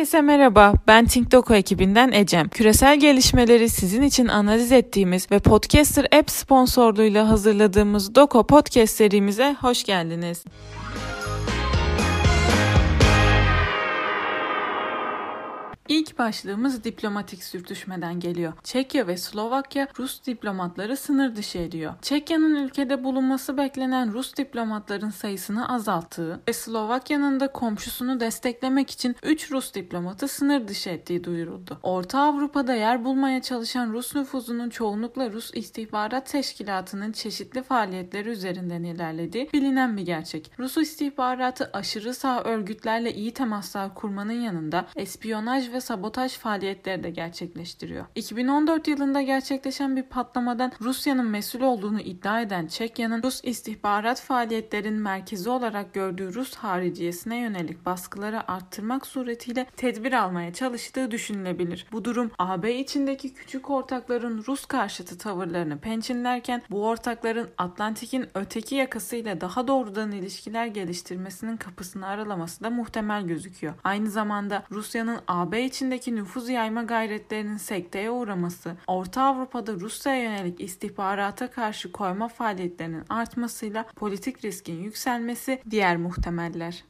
Herkese merhaba, ben TinkDoku ekibinden Ecem. Küresel gelişmeleri sizin için analiz ettiğimiz ve Podcaster App sponsorluğuyla hazırladığımız Doko Podcast serimize hoş geldiniz. İlk başlığımız diplomatik sürtüşmeden geliyor. Çekya ve Slovakya Rus diplomatları sınır dışı ediyor. Çekya'nın ülkede bulunması beklenen Rus diplomatların sayısını azalttığı ve Slovakya'nın da komşusunu desteklemek için 3 Rus diplomatı sınır dışı ettiği duyuruldu. Orta Avrupa'da yer bulmaya çalışan Rus nüfuzunun çoğunlukla Rus istihbarat teşkilatının çeşitli faaliyetleri üzerinden ilerlediği bilinen bir gerçek. Rus istihbaratı aşırı sağ örgütlerle iyi temaslar kurmanın yanında espiyonaj ve sabotaj faaliyetleri de gerçekleştiriyor. 2014 yılında gerçekleşen bir patlamadan Rusya'nın mesul olduğunu iddia eden Çekya'nın Rus istihbarat faaliyetlerin merkezi olarak gördüğü Rus hariciyesine yönelik baskıları arttırmak suretiyle tedbir almaya çalıştığı düşünülebilir. Bu durum AB içindeki küçük ortakların Rus karşıtı tavırlarını pençinlerken bu ortakların Atlantik'in öteki yakasıyla daha doğrudan ilişkiler geliştirmesinin kapısını aralaması da muhtemel gözüküyor. Aynı zamanda Rusya'nın AB içindeki nüfuz yayma gayretlerinin sekteye uğraması, Orta Avrupa'da Rusya'ya yönelik istihbarata karşı koyma faaliyetlerinin artmasıyla politik riskin yükselmesi diğer muhtemeller.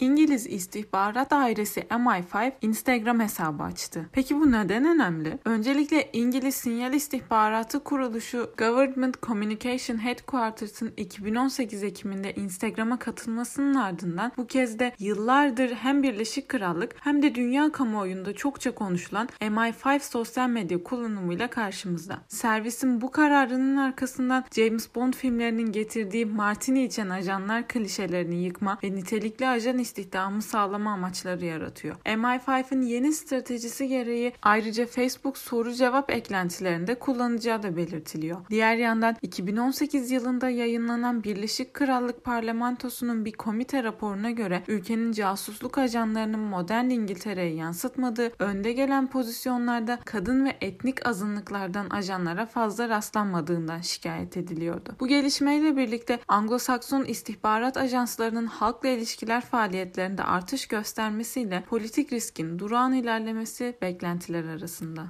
İngiliz İstihbarat Dairesi MI5 Instagram hesabı açtı. Peki bu neden önemli? Öncelikle İngiliz Sinyal İstihbaratı Kuruluşu Government Communication Headquarters'ın 2018 Ekim'inde Instagram'a katılmasının ardından bu kez de yıllardır hem Birleşik Krallık hem de dünya kamuoyunda çokça konuşulan MI5 sosyal medya kullanımıyla karşımızda. Servisin bu kararının arkasından James Bond filmlerinin getirdiği Martini içen ajanlar klişelerini yıkma ve nitelikli ajan istihdamı sağlama amaçları yaratıyor. MI5'ın yeni stratejisi gereği ayrıca Facebook soru cevap eklentilerinde kullanacağı da belirtiliyor. Diğer yandan 2018 yılında yayınlanan Birleşik Krallık Parlamentosu'nun bir komite raporuna göre ülkenin casusluk ajanlarının modern İngiltere'ye yansıtmadığı önde gelen pozisyonlarda kadın ve etnik azınlıklardan ajanlara fazla rastlanmadığından şikayet ediliyordu. Bu gelişmeyle birlikte Anglo-Sakson istihbarat ajanslarının halkla ilişkiler faaliyeti faaliyetlerinde artış göstermesiyle politik riskin durağan ilerlemesi beklentiler arasında.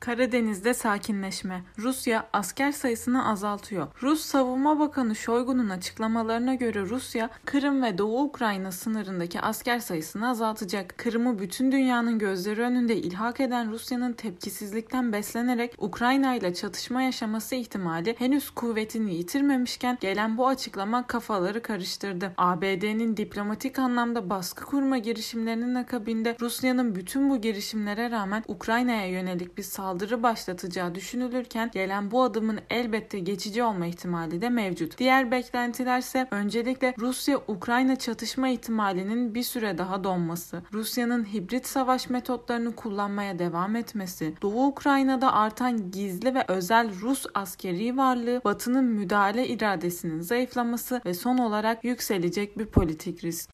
Karadeniz'de sakinleşme. Rusya asker sayısını azaltıyor. Rus Savunma Bakanı Shoigu'nun açıklamalarına göre Rusya, Kırım ve Doğu Ukrayna sınırındaki asker sayısını azaltacak. Kırım'ı bütün dünyanın gözleri önünde ilhak eden Rusya'nın tepkisizlikten beslenerek Ukrayna ile çatışma yaşaması ihtimali henüz kuvvetini yitirmemişken gelen bu açıklama kafaları karıştırdı. ABD'nin diplomatik anlamda baskı kurma girişimlerinin akabinde Rusya'nın bütün bu girişimlere rağmen Ukrayna'ya yönelik bir saldırı saldırı başlatacağı düşünülürken gelen bu adımın elbette geçici olma ihtimali de mevcut. Diğer beklentiler ise öncelikle Rusya-Ukrayna çatışma ihtimalinin bir süre daha donması, Rusya'nın hibrit savaş metotlarını kullanmaya devam etmesi, Doğu Ukrayna'da artan gizli ve özel Rus askeri varlığı, Batı'nın müdahale iradesinin zayıflaması ve son olarak yükselecek bir politik risk.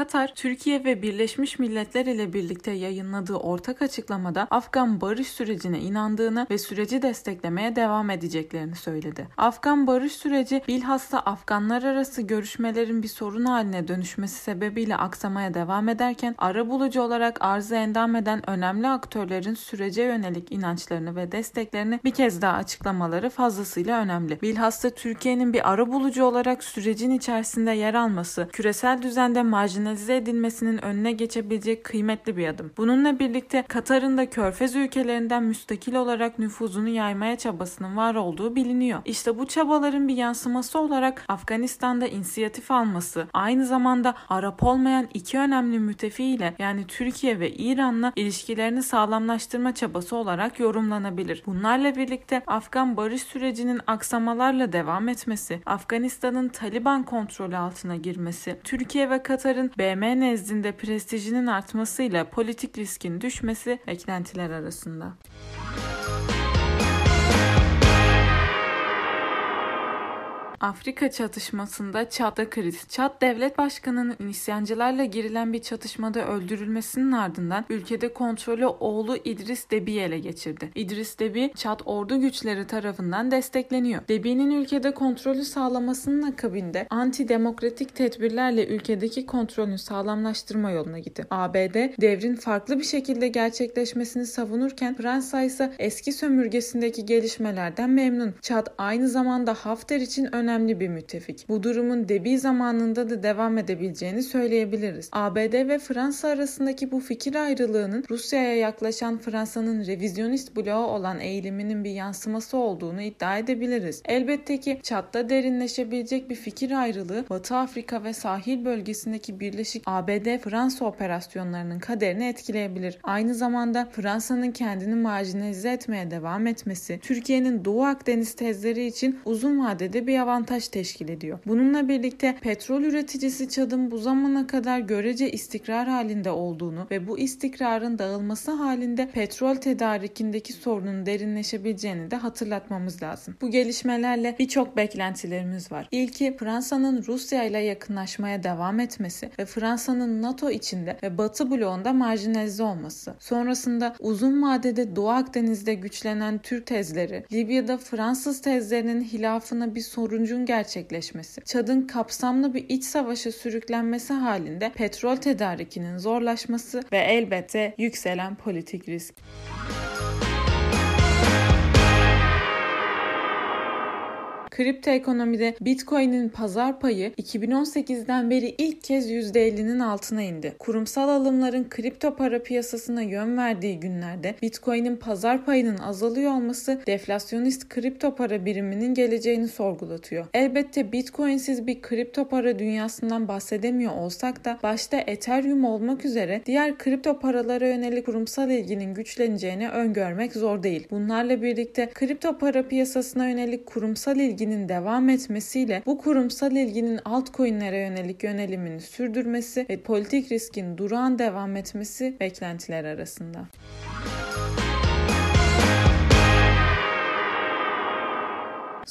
Katar, Türkiye ve Birleşmiş Milletler ile birlikte yayınladığı ortak açıklamada Afgan barış sürecine inandığını ve süreci desteklemeye devam edeceklerini söyledi. Afgan barış süreci bilhassa Afganlar arası görüşmelerin bir sorun haline dönüşmesi sebebiyle aksamaya devam ederken ara bulucu olarak arzı endam eden önemli aktörlerin sürece yönelik inançlarını ve desteklerini bir kez daha açıklamaları fazlasıyla önemli. Bilhassa Türkiye'nin bir ara bulucu olarak sürecin içerisinde yer alması, küresel düzende marjinal marjinalize edilmesinin önüne geçebilecek kıymetli bir adım. Bununla birlikte Katar'ın da körfez ülkelerinden müstakil olarak nüfuzunu yaymaya çabasının var olduğu biliniyor. İşte bu çabaların bir yansıması olarak Afganistan'da inisiyatif alması, aynı zamanda Arap olmayan iki önemli müttefiğiyle yani Türkiye ve İran'la ilişkilerini sağlamlaştırma çabası olarak yorumlanabilir. Bunlarla birlikte Afgan barış sürecinin aksamalarla devam etmesi, Afganistan'ın Taliban kontrolü altına girmesi, Türkiye ve Katar'ın BM nezdinde prestijinin artmasıyla politik riskin düşmesi eklentiler arasında. Afrika çatışmasında Çat'ta kriz. Çat devlet başkanının isyancılarla girilen bir çatışmada öldürülmesinin ardından ülkede kontrolü oğlu İdris Debi'yi ele geçirdi. İdris Debi, Çat ordu güçleri tarafından destekleniyor. Debi'nin ülkede kontrolü sağlamasının akabinde anti-demokratik tedbirlerle ülkedeki kontrolünü sağlamlaştırma yoluna gitti. ABD devrin farklı bir şekilde gerçekleşmesini savunurken Fransa ise eski sömürgesindeki gelişmelerden memnun. Çad aynı zamanda Hafter için önemli bir müttefik. Bu durumun Debi zamanında da devam edebileceğini söyleyebiliriz. ABD ve Fransa arasındaki bu fikir ayrılığının Rusya'ya yaklaşan Fransa'nın revizyonist bloğu olan eğiliminin bir yansıması olduğunu iddia edebiliriz. Elbette ki Çad'da derinleşebilecek bir fikir ayrılığı Batı Afrika ve sahil bölgesindeki Birleşik ABD-Fransa operasyonlarının kaderini etkileyebilir. Aynı zamanda Fransa'nın kendini marjinalize etmeye devam etmesi, Türkiye'nin Doğu Akdeniz tezleri için uzun vadede bir avantaj teşkil ediyor. Bununla birlikte petrol üreticisi Çad'ın bu zamana kadar görece istikrar halinde olduğunu ve bu istikrarın dağılması halinde petrol tedarikindeki sorunun derinleşebileceğini de hatırlatmamız lazım. Bu gelişmelerle birçok beklentilerimiz var. İlki Fransa'nın Rusya ile yakınlaşmaya devam etmesi ve Fransa'nın NATO içinde ve Batı bloğunda marjinalize olması. Sonrasında uzun vadede Doğu Akdeniz'de güçlenen Türk tezleri, Libya'da Fransız tezlerinin hilafına bir soruncun gerçekleşmesi, Çad'ın kapsamlı bir iç savaşa sürüklenmesi halinde petrol tedarikinin zorlaşması ve elbette yükselen politik risk. Kripto ekonomide Bitcoin'in pazar payı 2018'den beri ilk kez %50'nin altına indi. Kurumsal alımların kripto para piyasasına yön verdiği günlerde Bitcoin'in pazar payının azalıyor olması deflasyonist kripto para biriminin geleceğini sorgulatıyor. Elbette Bitcoin'siz bir kripto para dünyasından bahsedemiyor olsak da başta Ethereum olmak üzere diğer kripto paralara yönelik kurumsal ilginin güçleneceğini öngörmek zor değil. Bunlarla birlikte kripto para piyasasına yönelik kurumsal ilginin ilginin devam etmesiyle bu kurumsal ilginin altcoin'lere yönelik yönelimini sürdürmesi ve politik riskin durağan devam etmesi beklentiler arasında.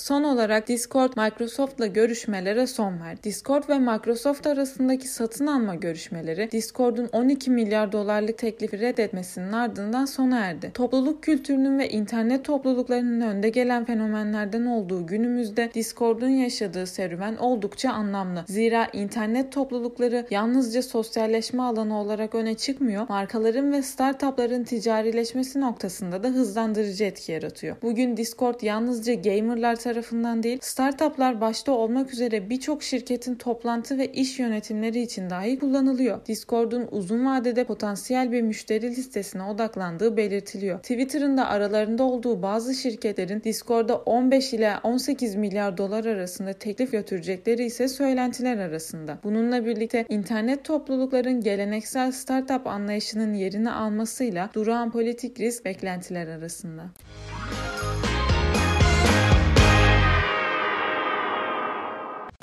Son olarak Discord Microsoft'la görüşmelere son verdi. Discord ve Microsoft arasındaki satın alma görüşmeleri Discord'un 12 milyar dolarlık teklifi reddetmesinin ardından sona erdi. Topluluk kültürünün ve internet topluluklarının önde gelen fenomenlerden olduğu günümüzde Discord'un yaşadığı serüven oldukça anlamlı. Zira internet toplulukları yalnızca sosyalleşme alanı olarak öne çıkmıyor, markaların ve startupların ticarileşmesi noktasında da hızlandırıcı etki yaratıyor. Bugün Discord yalnızca gamerlar tarafından değil, startuplar başta olmak üzere birçok şirketin toplantı ve iş yönetimleri için dahi kullanılıyor. Discord'un uzun vadede potansiyel bir müşteri listesine odaklandığı belirtiliyor. Twitter'ın da aralarında olduğu bazı şirketlerin Discord'a 15 ile 18 milyar dolar arasında teklif götürecekleri ise söylentiler arasında. Bununla birlikte internet toplulukların geleneksel startup anlayışının yerini almasıyla durağan politik risk beklentiler arasında.